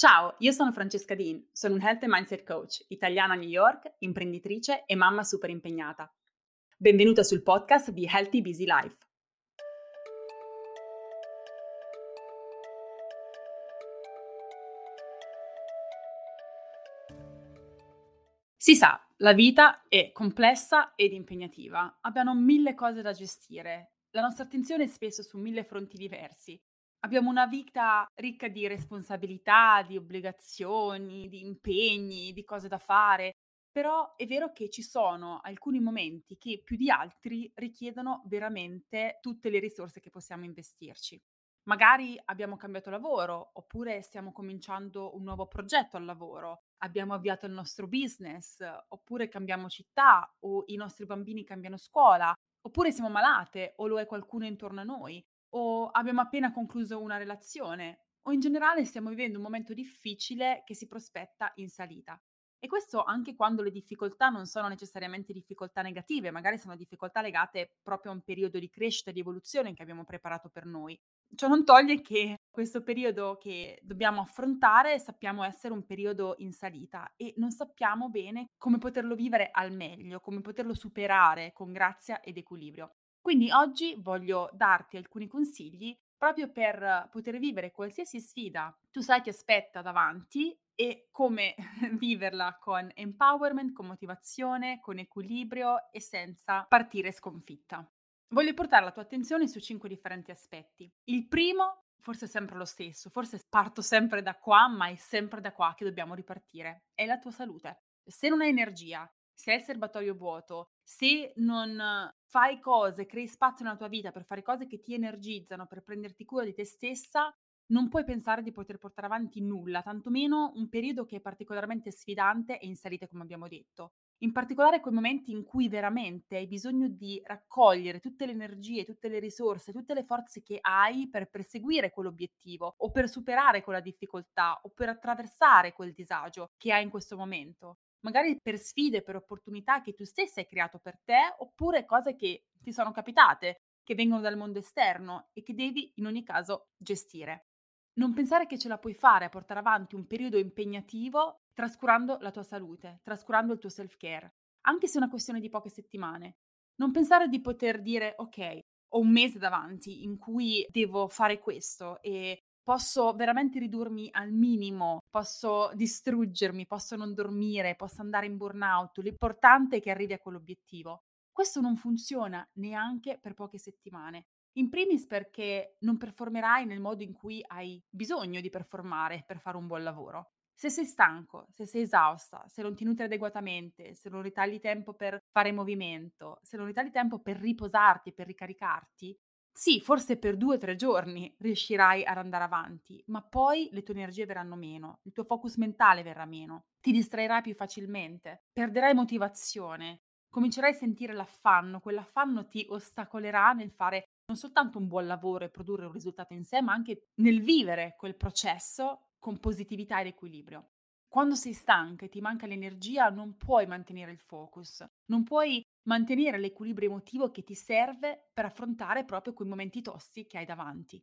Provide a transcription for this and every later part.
Ciao, io sono Francesca Dean, sono un Health and Mindset Coach, italiana a New York, imprenditrice e mamma super impegnata. Benvenuta sul podcast di Healthy Busy Life. Si sa, la vita è complessa ed impegnativa, abbiamo mille cose da gestire, la nostra attenzione è spesso su mille fronti diversi Abbiamo una vita ricca di responsabilità, di obbligazioni, di impegni, di cose da fare, però è vero che ci sono alcuni momenti che più di altri richiedono veramente tutte le risorse che possiamo investirci. Magari abbiamo cambiato lavoro, oppure stiamo cominciando un nuovo progetto al lavoro, abbiamo avviato il nostro business, oppure cambiamo città, o i nostri bambini cambiano scuola, oppure siamo malate, o lo è qualcuno intorno a noi o abbiamo appena concluso una relazione o in generale stiamo vivendo un momento difficile che si prospetta in salita. E questo anche quando le difficoltà non sono necessariamente difficoltà negative, magari sono difficoltà legate proprio a un periodo di crescita e di evoluzione che abbiamo preparato per noi. Ciò non toglie che questo periodo che dobbiamo affrontare sappiamo essere un periodo in salita e non sappiamo bene come poterlo vivere al meglio, come poterlo superare con grazia ed equilibrio. Quindi oggi voglio darti alcuni consigli proprio per poter vivere qualsiasi sfida tu sai ti aspetta davanti e come viverla con empowerment, con motivazione, con equilibrio e senza partire sconfitta. Voglio portare la tua attenzione su cinque differenti aspetti. Il primo, forse è sempre lo stesso, forse parto sempre da qua, ma è sempre da qua che dobbiamo ripartire, è la tua salute. Se non hai energia, se hai il serbatoio vuoto, se non fai cose, crei spazio nella tua vita per fare cose che ti energizzano, per prenderti cura di te stessa, non puoi pensare di poter portare avanti nulla, tantomeno un periodo che è particolarmente sfidante e in salita, come abbiamo detto. In particolare quei momenti in cui veramente hai bisogno di raccogliere tutte le energie, tutte le risorse, tutte le forze che hai per perseguire quell'obiettivo o per superare quella difficoltà o per attraversare quel disagio che hai in questo momento magari per sfide, per opportunità che tu stessa hai creato per te, oppure cose che ti sono capitate, che vengono dal mondo esterno e che devi in ogni caso gestire. Non pensare che ce la puoi fare a portare avanti un periodo impegnativo trascurando la tua salute, trascurando il tuo self-care, anche se è una questione di poche settimane. Non pensare di poter dire ok, ho un mese davanti in cui devo fare questo e posso veramente ridurmi al minimo, posso distruggermi, posso non dormire, posso andare in burnout, l'importante è che arrivi a quell'obiettivo. Questo non funziona neanche per poche settimane. In primis perché non performerai nel modo in cui hai bisogno di performare per fare un buon lavoro. Se sei stanco, se sei esausta, se non ti nutri adeguatamente, se non ritagli tempo per fare movimento, se non ritagli tempo per riposarti, per ricaricarti, sì, forse per due o tre giorni riuscirai ad andare avanti, ma poi le tue energie verranno meno, il tuo focus mentale verrà meno, ti distraerai più facilmente, perderai motivazione, comincerai a sentire l'affanno, quell'affanno ti ostacolerà nel fare non soltanto un buon lavoro e produrre un risultato in sé, ma anche nel vivere quel processo con positività ed equilibrio. Quando sei stanca e ti manca l'energia, non puoi mantenere il focus, non puoi mantenere l'equilibrio emotivo che ti serve per affrontare proprio quei momenti tosti che hai davanti.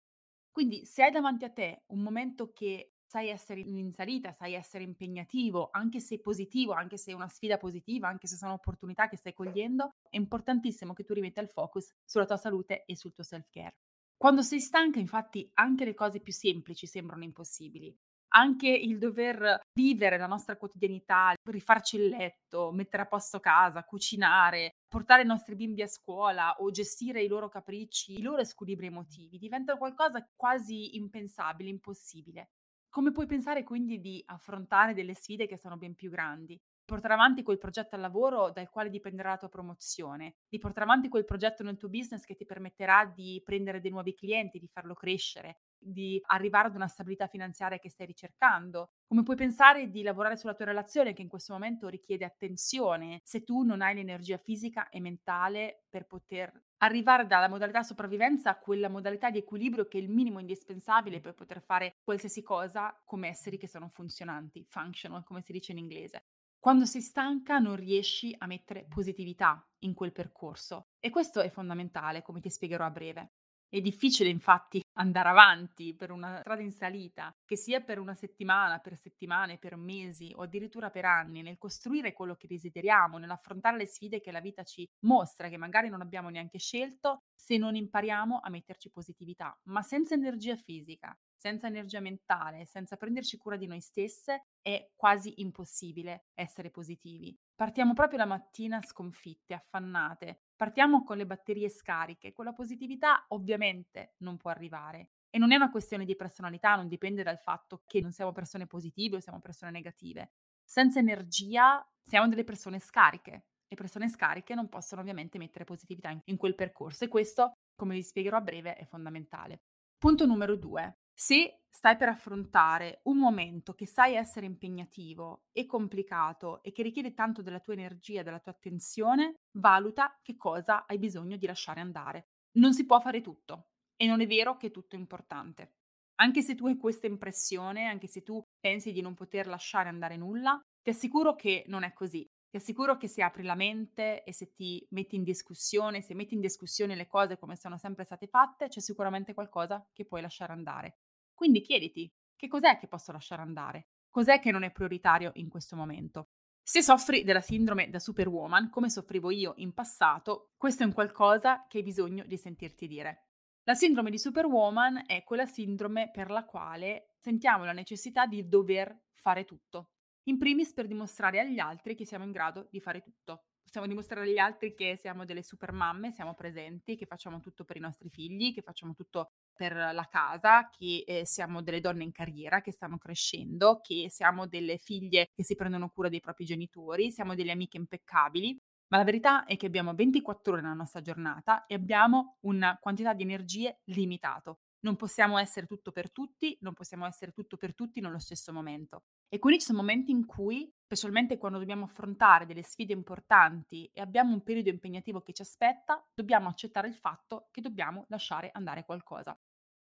Quindi se hai davanti a te un momento che sai essere in salita, sai essere impegnativo, anche se positivo, anche se è una sfida positiva, anche se sono opportunità che stai cogliendo, è importantissimo che tu rimetta il focus sulla tua salute e sul tuo self-care. Quando sei stanca, infatti, anche le cose più semplici sembrano impossibili anche il dover vivere la nostra quotidianità, rifarci il letto, mettere a posto casa, cucinare, portare i nostri bimbi a scuola o gestire i loro capricci, i loro squilibri emotivi, diventa qualcosa quasi impensabile, impossibile. Come puoi pensare quindi di affrontare delle sfide che sono ben più grandi? portare avanti quel progetto al lavoro dal quale dipenderà la tua promozione, di portare avanti quel progetto nel tuo business che ti permetterà di prendere dei nuovi clienti, di farlo crescere, di arrivare ad una stabilità finanziaria che stai ricercando, come puoi pensare di lavorare sulla tua relazione che in questo momento richiede attenzione se tu non hai l'energia fisica e mentale per poter arrivare dalla modalità sopravvivenza a quella modalità di equilibrio che è il minimo indispensabile per poter fare qualsiasi cosa come esseri che sono funzionanti, functional come si dice in inglese. Quando sei stanca non riesci a mettere positività in quel percorso e questo è fondamentale, come ti spiegherò a breve. È difficile infatti andare avanti per una strada in salita, che sia per una settimana, per settimane, per mesi o addirittura per anni, nel costruire quello che desideriamo, nell'affrontare le sfide che la vita ci mostra, che magari non abbiamo neanche scelto, se non impariamo a metterci positività. Ma senza energia fisica, senza energia mentale, senza prenderci cura di noi stesse, è quasi impossibile essere positivi. Partiamo proprio la mattina sconfitte, affannate, partiamo con le batterie scariche, con la positività ovviamente non può arrivare. E non è una questione di personalità, non dipende dal fatto che non siamo persone positive o siamo persone negative. Senza energia siamo delle persone scariche. Le persone scariche non possono ovviamente mettere positività in, quel percorso e questo, come vi spiegherò a breve, è fondamentale. Punto numero due. Se stai per affrontare un momento che sai essere impegnativo e complicato e che richiede tanto della tua energia, della tua attenzione, valuta che cosa hai bisogno di lasciare andare. Non si può fare tutto e non è vero che tutto è importante. Anche se tu hai questa impressione, anche se tu pensi di non poter lasciare andare nulla, ti assicuro che non è così. Ti assicuro che se apri la mente e se ti metti in discussione, se metti in discussione le cose come sono sempre state fatte, c'è sicuramente qualcosa che puoi lasciare andare. Quindi chiediti, che cos'è che posso lasciare andare? Cos'è che non è prioritario in questo momento? Se soffri della sindrome da superwoman, come soffrivo io in passato, questo è un qualcosa che hai bisogno di sentirti dire. La sindrome di superwoman è quella sindrome per la quale sentiamo la necessità di dover fare tutto. In primis per dimostrare agli altri che siamo in grado di fare tutto. Possiamo dimostrare agli altri che siamo delle super mamme, siamo presenti, che facciamo tutto per i nostri figli, che facciamo tutto per la casa, che eh, siamo delle donne in carriera, che stanno crescendo, che siamo delle figlie che si prendono cura dei propri genitori, siamo delle amiche impeccabili. Ma la verità è che abbiamo 24 ore nella nostra giornata e abbiamo una quantità di energie limitato. Non possiamo essere tutto per tutti, non possiamo essere tutto per tutti nello stesso momento. E quindi ci sono momenti in cui, specialmente quando dobbiamo affrontare delle sfide importanti e abbiamo un periodo impegnativo che ci aspetta, dobbiamo accettare il fatto che dobbiamo lasciare andare qualcosa.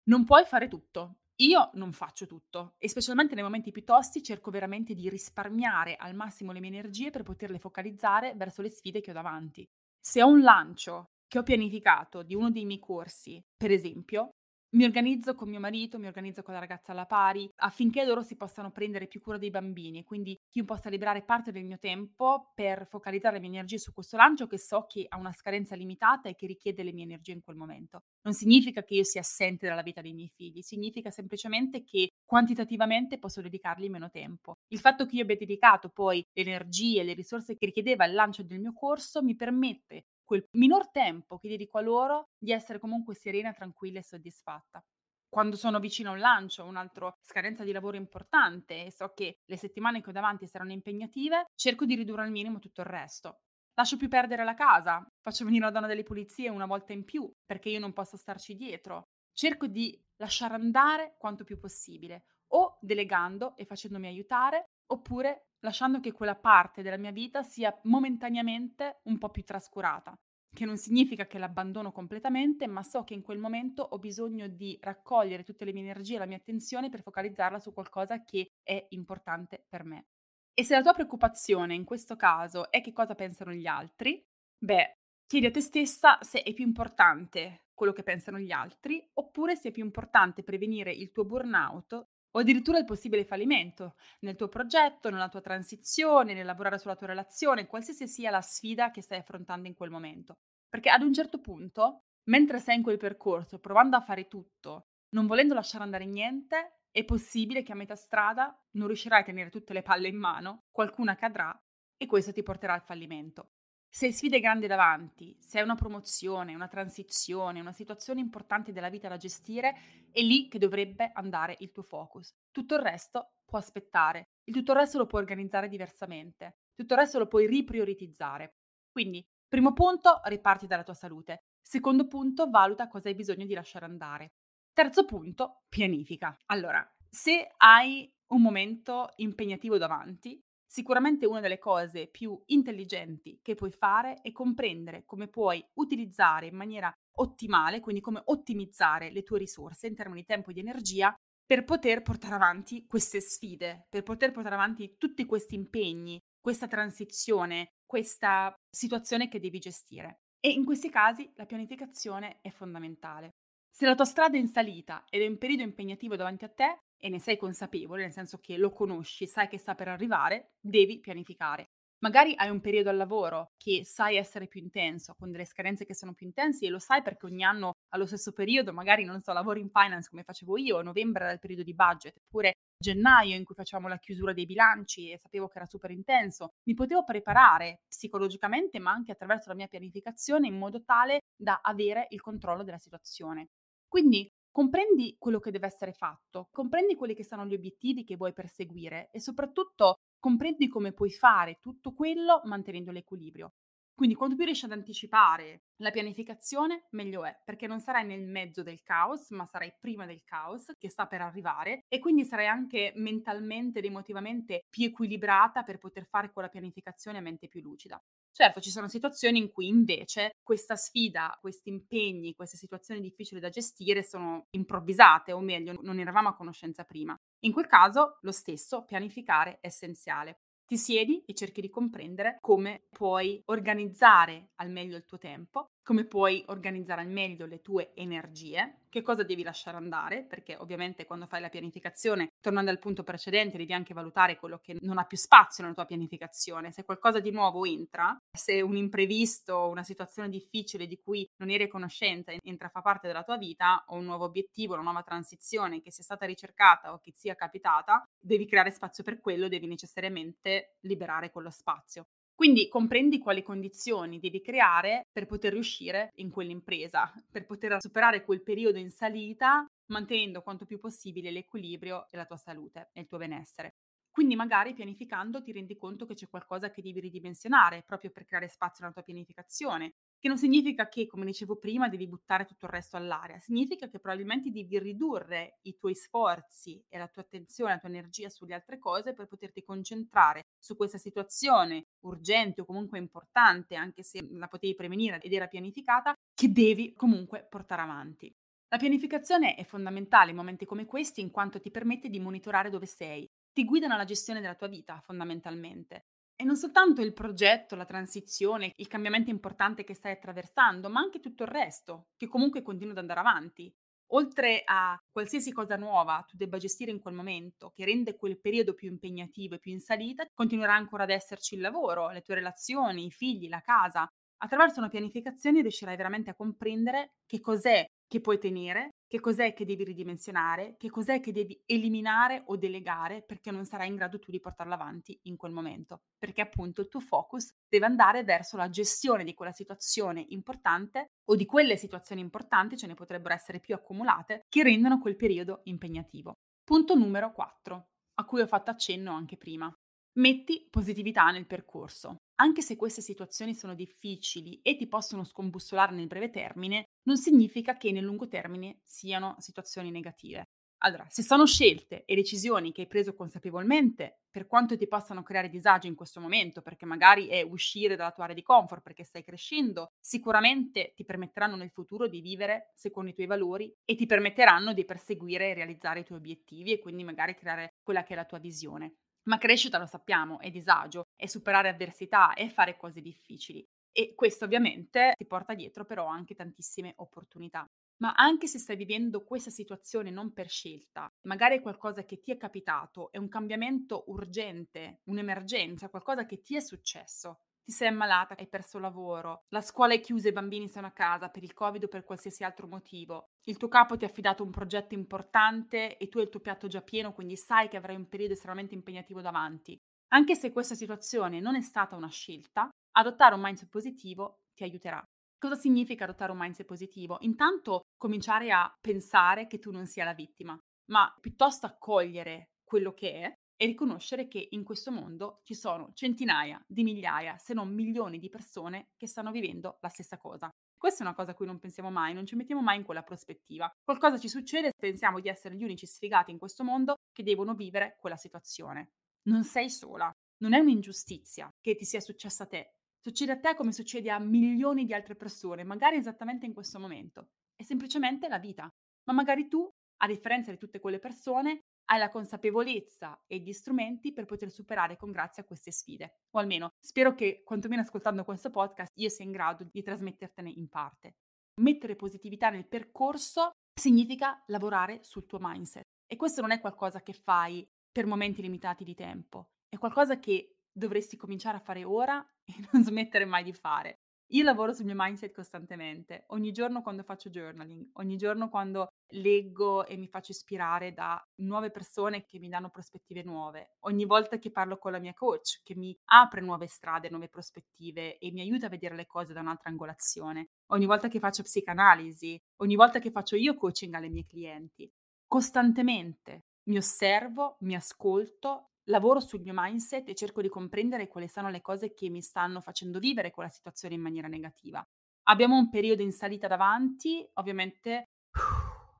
Non puoi fare tutto. Io non faccio tutto e specialmente nei momenti più tosti cerco veramente di risparmiare al massimo le mie energie per poterle focalizzare verso le sfide che ho davanti. Se ho un lancio che ho pianificato di uno dei miei corsi, per esempio, mi organizzo con mio marito, mi organizzo con la ragazza alla pari affinché loro si possano prendere più cura dei bambini e quindi io possa liberare parte del mio tempo per focalizzare le mie energie su questo lancio che so che ha una scadenza limitata e che richiede le mie energie in quel momento. Non significa che io sia assente dalla vita dei miei figli, significa semplicemente che quantitativamente posso dedicargli meno tempo. Il fatto che io abbia dedicato poi le energie, le risorse che richiedeva il lancio del mio corso mi permette quel minor tempo che dedico a loro di essere comunque serena, tranquilla e soddisfatta. Quando sono vicino a un lancio, un'altra scadenza di lavoro importante e so che le settimane che ho davanti saranno impegnative, cerco di ridurre al minimo tutto il resto. Lascio più perdere la casa, faccio venire la donna delle pulizie una volta in più perché io non posso starci dietro. Cerco di lasciare andare quanto più possibile, o delegando e facendomi aiutare, oppure lasciando che quella parte della mia vita sia momentaneamente un po' più trascurata, che non significa che l'abbandono completamente, ma so che in quel momento ho bisogno di raccogliere tutte le mie energie e la mia attenzione per focalizzarla su qualcosa che è importante per me. E se la tua preoccupazione in questo caso è che cosa pensano gli altri, beh, chiedi a te stessa se è più importante quello che pensano gli altri oppure se è più importante prevenire il tuo burnout o addirittura il possibile fallimento nel tuo progetto, nella tua transizione, nel lavorare sulla tua relazione, qualsiasi sia la sfida che stai affrontando in quel momento. Perché ad un certo punto, mentre sei in quel percorso, provando a fare tutto, non volendo lasciare andare niente, è possibile che a metà strada non riuscirai a tenere tutte le palle in mano, qualcuna cadrà e questo ti porterà al fallimento. Se sfide grandi davanti, se hai una promozione, una transizione, una situazione importante della vita da gestire, è lì che dovrebbe andare il tuo focus. Tutto il resto può aspettare, il tutto il resto lo puoi organizzare diversamente, tutto il resto lo puoi riprioritizzare. Quindi, primo punto, riparti dalla tua salute. Secondo punto, valuta cosa hai bisogno di lasciare andare. Terzo punto, pianifica. Allora, se hai un momento impegnativo davanti, Sicuramente una delle cose più intelligenti che puoi fare è comprendere come puoi utilizzare in maniera ottimale, quindi come ottimizzare le tue risorse in termini di tempo e di energia per poter portare avanti queste sfide, per poter portare avanti tutti questi impegni, questa transizione, questa situazione che devi gestire. E in questi casi la pianificazione è fondamentale. Se la tua strada è in salita ed è un periodo impegnativo davanti a te e ne sei consapevole, nel senso che lo conosci, sai che sta per arrivare, devi pianificare. Magari hai un periodo al lavoro che sai essere più intenso, con delle scadenze che sono più intense e lo sai perché ogni anno allo stesso periodo, magari non so, lavori in finance come facevo io, novembre era il periodo di budget, oppure gennaio in cui facciamo la chiusura dei bilanci e sapevo che era super intenso, mi potevo preparare psicologicamente ma anche attraverso la mia pianificazione in modo tale da avere il controllo della situazione. Quindi comprendi quello che deve essere fatto, comprendi quelli che sono gli obiettivi che vuoi perseguire e soprattutto comprendi come puoi fare tutto quello mantenendo l'equilibrio. Quindi quanto più riesci ad anticipare la pianificazione, meglio è, perché non sarai nel mezzo del caos, ma sarai prima del caos che sta per arrivare e quindi sarai anche mentalmente ed emotivamente più equilibrata per poter fare quella pianificazione a mente più lucida. Certo, ci sono situazioni in cui invece questa sfida, questi impegni, queste situazioni difficili da gestire sono improvvisate, o meglio, non eravamo a conoscenza prima. In quel caso, lo stesso, pianificare è essenziale. Ti siedi e cerchi di comprendere come puoi organizzare al meglio il tuo tempo, come puoi organizzare al meglio le tue energie, che cosa devi lasciare andare, perché ovviamente quando fai la pianificazione, tornando al punto precedente, devi anche valutare quello che non ha più spazio nella tua pianificazione. Se qualcosa di nuovo entra, se un imprevisto, una situazione difficile di cui non eri a conoscenza entra a fa parte della tua vita, o un nuovo obiettivo, una nuova transizione che sia stata ricercata o che sia capitata, devi creare spazio per quello, devi necessariamente liberare quello spazio. Quindi comprendi quali condizioni devi creare per poter riuscire in quell'impresa, per poter superare quel periodo in salita, mantenendo quanto più possibile l'equilibrio e la tua salute e il tuo benessere. Quindi magari pianificando ti rendi conto che c'è qualcosa che devi ridimensionare proprio per creare spazio nella tua pianificazione, che non significa che, come dicevo prima, devi buttare tutto il resto all'aria, significa che probabilmente devi ridurre i tuoi sforzi e la tua attenzione, la tua energia sulle altre cose per poterti concentrare su questa situazione urgente o comunque importante, anche se la potevi prevenire ed era pianificata, che devi comunque portare avanti. La pianificazione è fondamentale in momenti come questi in quanto ti permette di monitorare dove sei, ti guida nella gestione della tua vita fondamentalmente. E non soltanto il progetto, la transizione, il cambiamento importante che stai attraversando, ma anche tutto il resto, che comunque continua ad andare avanti. Oltre a qualsiasi cosa nuova tu debba gestire in quel momento, che rende quel periodo più impegnativo e più in salita, continuerà ancora ad esserci il lavoro, le tue relazioni, i figli, la casa. Attraverso una pianificazione riuscirai veramente a comprendere che cos'è che puoi tenere, che cos'è che devi ridimensionare, che cos'è che devi eliminare o delegare perché non sarai in grado tu di portarlo avanti in quel momento, perché appunto il tuo focus deve andare verso la gestione di quella situazione importante o di quelle situazioni importanti, ce ne potrebbero essere più accumulate, che rendono quel periodo impegnativo. Punto numero 4, a cui ho fatto accenno anche prima. Metti positività nel percorso. Anche se queste situazioni sono difficili e ti possono scombussolare nel breve termine, non significa che nel lungo termine siano situazioni negative. Allora, se sono scelte e decisioni che hai preso consapevolmente, per quanto ti possano creare disagio in questo momento, perché magari è uscire dalla tua area di comfort perché stai crescendo, sicuramente ti permetteranno nel futuro di vivere secondo i tuoi valori e ti permetteranno di perseguire e realizzare i tuoi obiettivi e quindi magari creare quella che è la tua visione. Ma crescita, lo sappiamo, è disagio, è superare avversità, è fare cose difficili. E questo ovviamente ti porta dietro però anche tantissime opportunità. Ma anche se stai vivendo questa situazione non per scelta, magari è qualcosa che ti è capitato, è un cambiamento urgente, un'emergenza, qualcosa che ti è successo, ti sei ammalata, hai perso lavoro, la scuola è chiusa i bambini sono a casa per il Covid o per qualsiasi altro motivo, il tuo capo ti ha affidato un progetto importante e tu hai il tuo piatto già pieno, quindi sai che avrai un periodo estremamente impegnativo davanti. Anche se questa situazione non è stata una scelta, adottare un mindset positivo ti aiuterà. Cosa significa adottare un mindset positivo? Intanto cominciare a pensare che tu non sia la vittima, ma piuttosto accogliere quello che è e riconoscere che in questo mondo ci sono centinaia di migliaia, se non milioni di persone che stanno vivendo la stessa cosa. Questa è una cosa a cui non pensiamo mai, non ci mettiamo mai in quella prospettiva. Qualcosa ci succede, pensiamo di essere gli unici sfigati in questo mondo che devono vivere quella situazione. Non sei sola, non è un'ingiustizia che ti sia successa a te. Succede a te come succede a milioni di altre persone, magari esattamente in questo momento. È semplicemente la vita. Ma magari tu, a differenza di tutte quelle persone, hai la consapevolezza e gli strumenti per poter superare con grazia queste sfide. O almeno spero che, quantomeno ascoltando questo podcast, io sia in grado di trasmettertene in parte. Mettere positività nel percorso significa lavorare sul tuo mindset. E questo non è qualcosa che fai per momenti limitati di tempo, è qualcosa che dovresti cominciare a fare ora e non smettere mai di fare. Io lavoro sul mio mindset costantemente, ogni giorno quando faccio journaling, ogni giorno quando leggo e mi faccio ispirare da nuove persone che mi danno prospettive nuove, ogni volta che parlo con la mia coach che mi apre nuove strade, nuove prospettive e mi aiuta a vedere le cose da un'altra angolazione, ogni volta che faccio psicanalisi, ogni volta che faccio io coaching alle mie clienti, costantemente mi osservo, mi ascolto lavoro sul mio mindset e cerco di comprendere quali sono le cose che mi stanno facendo vivere quella situazione in maniera negativa. Abbiamo un periodo in salita davanti, ovviamente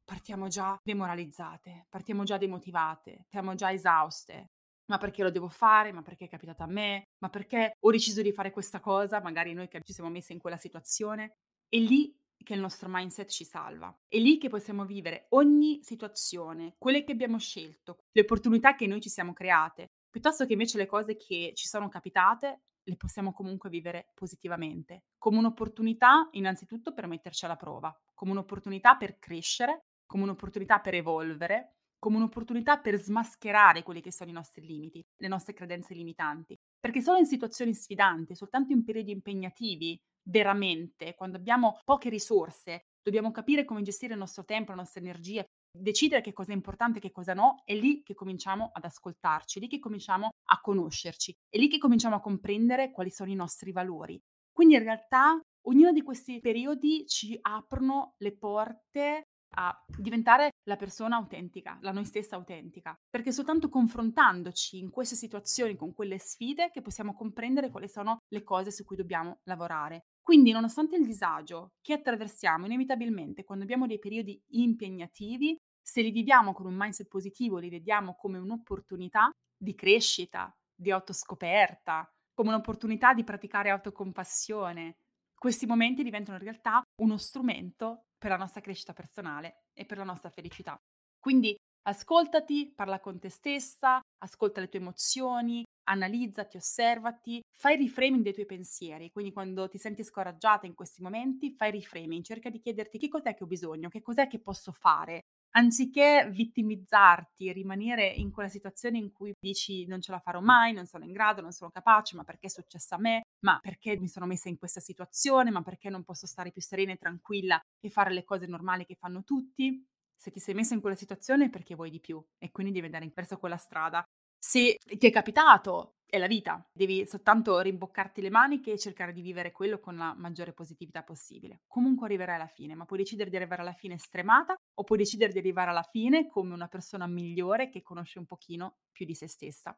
partiamo già demoralizzate, partiamo già demotivate, siamo già esauste. Ma perché lo devo fare? Ma perché è capitato a me? Ma perché ho deciso di fare questa cosa? Magari noi che ci siamo messi in quella situazione. E lì che il nostro mindset ci salva. È lì che possiamo vivere ogni situazione, quelle che abbiamo scelto, le opportunità che noi ci siamo create, piuttosto che invece le cose che ci sono capitate, le possiamo comunque vivere positivamente, come un'opportunità innanzitutto per metterci alla prova, come un'opportunità per crescere, come un'opportunità per evolvere, come un'opportunità per smascherare quelli che sono i nostri limiti, le nostre credenze limitanti. Perché solo in situazioni sfidanti, soltanto in periodi impegnativi, veramente, quando abbiamo poche risorse, dobbiamo capire come gestire il nostro tempo, la nostra energia, decidere che cosa è importante e che cosa no, è lì che cominciamo ad ascoltarci, è lì che cominciamo a conoscerci, è lì che cominciamo a comprendere quali sono i nostri valori. Quindi in realtà ognuno di questi periodi ci aprono le porte a diventare la persona autentica, la noi stessa autentica, perché soltanto confrontandoci in queste situazioni con quelle sfide che possiamo comprendere quali sono le cose su cui dobbiamo lavorare. Quindi, nonostante il disagio che attraversiamo inevitabilmente quando abbiamo dei periodi impegnativi, se li viviamo con un mindset positivo, li vediamo come un'opportunità di crescita, di autoscoperta, come un'opportunità di praticare autocompassione, questi momenti diventano in realtà uno strumento per la nostra crescita personale e per la nostra felicità. Quindi ascoltati, parla con te stessa, ascolta le tue emozioni, analizzati, osservati, fai reframing dei tuoi pensieri. Quindi quando ti senti scoraggiata in questi momenti, fai reframing, cerca di chiederti che cos'è che ho bisogno, che cos'è che posso fare, anziché vittimizzarti e rimanere in quella situazione in cui dici non ce la farò mai, non sono in grado, non sono capace, ma perché è successo a me, ma perché mi sono messa in questa situazione, ma perché non posso stare più serena e tranquilla e fare le cose normali che fanno tutti. Se ti sei messa in quella situazione è perché vuoi di più e quindi devi andare verso quella strada. Se ti è capitato è la vita, devi soltanto rimboccarti le maniche e cercare di vivere quello con la maggiore positività possibile. Comunque arriverai alla fine, ma puoi decidere di arrivare alla fine stremata o puoi decidere di arrivare alla fine come una persona migliore che conosce un pochino più di se stessa.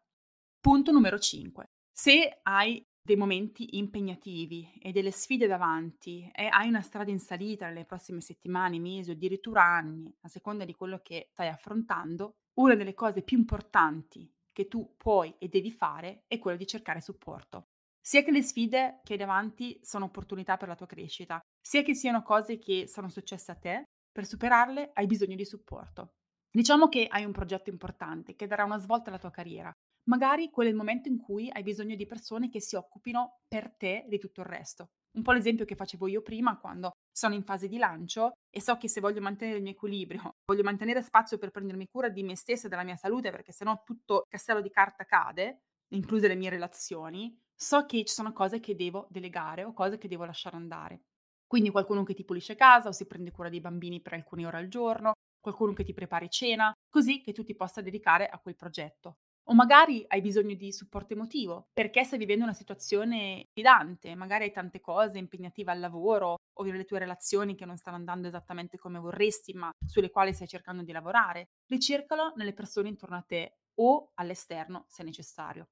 Punto numero 5. Se hai dei momenti impegnativi e delle sfide davanti e hai una strada in salita nelle prossime settimane, mesi o addirittura anni, a seconda di quello che stai affrontando, una delle cose più importanti che tu puoi e devi fare è quello di cercare supporto. Sia che le sfide che hai davanti sono opportunità per la tua crescita, sia che siano cose che sono successe a te, per superarle hai bisogno di supporto. Diciamo che hai un progetto importante che darà una svolta alla tua carriera. Magari quello è il momento in cui hai bisogno di persone che si occupino per te di tutto il resto. Un po' l'esempio che facevo io prima quando sono in fase di lancio e so che se voglio mantenere il mio equilibrio, voglio mantenere spazio per prendermi cura di me stessa e della mia salute, perché sennò tutto il castello di carta cade, incluse le mie relazioni, so che ci sono cose che devo delegare o cose che devo lasciare andare. Quindi qualcuno che ti pulisce casa o si prende cura dei bambini per alcune ore al giorno, qualcuno che ti prepari cena, così che tu ti possa dedicare a quel progetto. O magari hai bisogno di supporto emotivo perché stai vivendo una situazione sfidante, magari hai tante cose impegnative al lavoro o le tue relazioni che non stanno andando esattamente come vorresti, ma sulle quali stai cercando di lavorare. Ricercalo nelle persone intorno a te o all'esterno se necessario.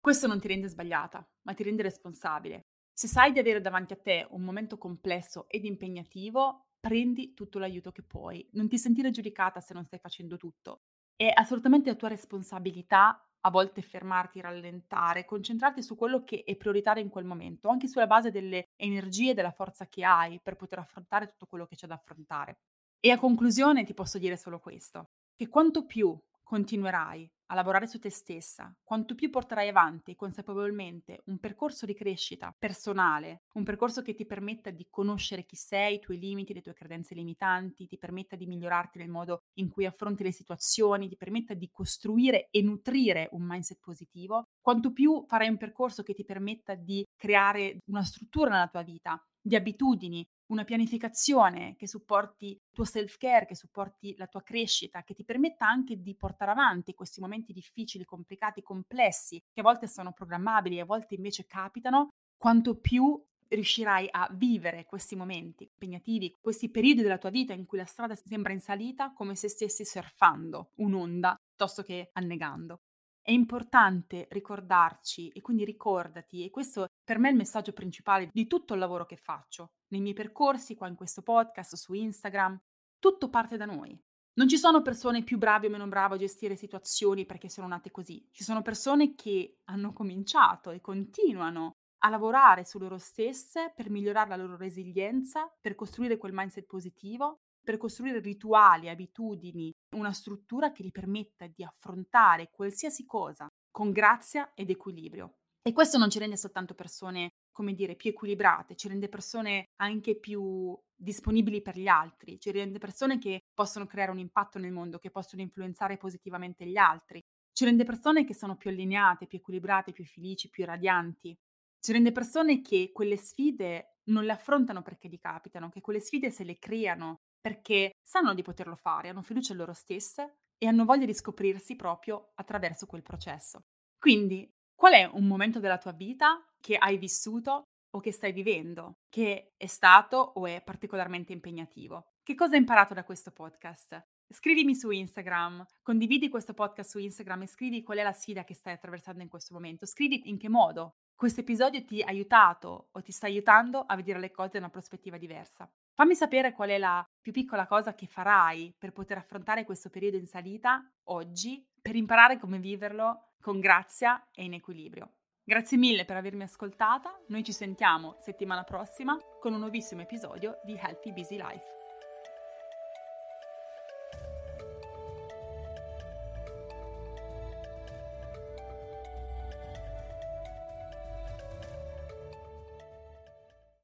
Questo non ti rende sbagliata, ma ti rende responsabile. Se sai di avere davanti a te un momento complesso ed impegnativo, prendi tutto l'aiuto che puoi. Non ti sentire giudicata se non stai facendo tutto. È assolutamente tua responsabilità a volte fermarti, rallentare, concentrarti su quello che è prioritario in quel momento, anche sulla base delle energie e della forza che hai per poter affrontare tutto quello che c'è da affrontare. E a conclusione ti posso dire solo questo, che quanto più continuerai a lavorare su te stessa, quanto più porterai avanti consapevolmente un percorso di crescita personale, un percorso che ti permetta di conoscere chi sei, i tuoi limiti, le tue credenze limitanti, ti permetta di migliorarti nel modo in cui affronti le situazioni, ti permetta di costruire e nutrire un mindset positivo, quanto più farai un percorso che ti permetta di creare una struttura nella tua vita, di abitudini, una pianificazione che supporti il tuo self-care, che supporti la tua crescita, che ti permetta anche di portare avanti questi momenti difficili, complicati, complessi, che a volte sono programmabili a volte invece capitano, quanto più riuscirai a vivere questi momenti impegnativi, questi periodi della tua vita in cui la strada sembra in salita come se stessi surfando un'onda piuttosto che annegando. È importante ricordarci e quindi ricordati, e questo per me è il messaggio principale di tutto il lavoro che faccio, nei miei percorsi, qua in questo podcast, su Instagram, tutto parte da noi. Non ci sono persone più brave o meno brave a gestire situazioni perché sono nate così. Ci sono persone che hanno cominciato e continuano a lavorare su loro stesse per migliorare la loro resilienza, per costruire quel mindset positivo per costruire rituali, abitudini, una struttura che gli permetta di affrontare qualsiasi cosa con grazia ed equilibrio. E questo non ci rende soltanto persone, come dire, più equilibrate, ci rende persone anche più disponibili per gli altri, ci rende persone che possono creare un impatto nel mondo, che possono influenzare positivamente gli altri, ci rende persone che sono più allineate, più equilibrate, più felici, più radianti. Ci rende persone che quelle sfide non le affrontano perché gli capitano, che quelle sfide se le creano perché sanno di poterlo fare, hanno fiducia in loro stesse e hanno voglia di scoprirsi proprio attraverso quel processo. Quindi, qual è un momento della tua vita che hai vissuto o che stai vivendo, che è stato o è particolarmente impegnativo? Che cosa hai imparato da questo podcast? Scrivimi su Instagram, condividi questo podcast su Instagram e scrivi qual è la sfida che stai attraversando in questo momento. Scrivi in che modo questo episodio ti ha aiutato o ti sta aiutando a vedere le cose da una prospettiva diversa. Fammi sapere qual è la più piccola cosa che farai per poter affrontare questo periodo in salita oggi, per imparare come viverlo con grazia e in equilibrio. Grazie mille per avermi ascoltata, noi ci sentiamo settimana prossima con un nuovissimo episodio di Healthy Busy Life.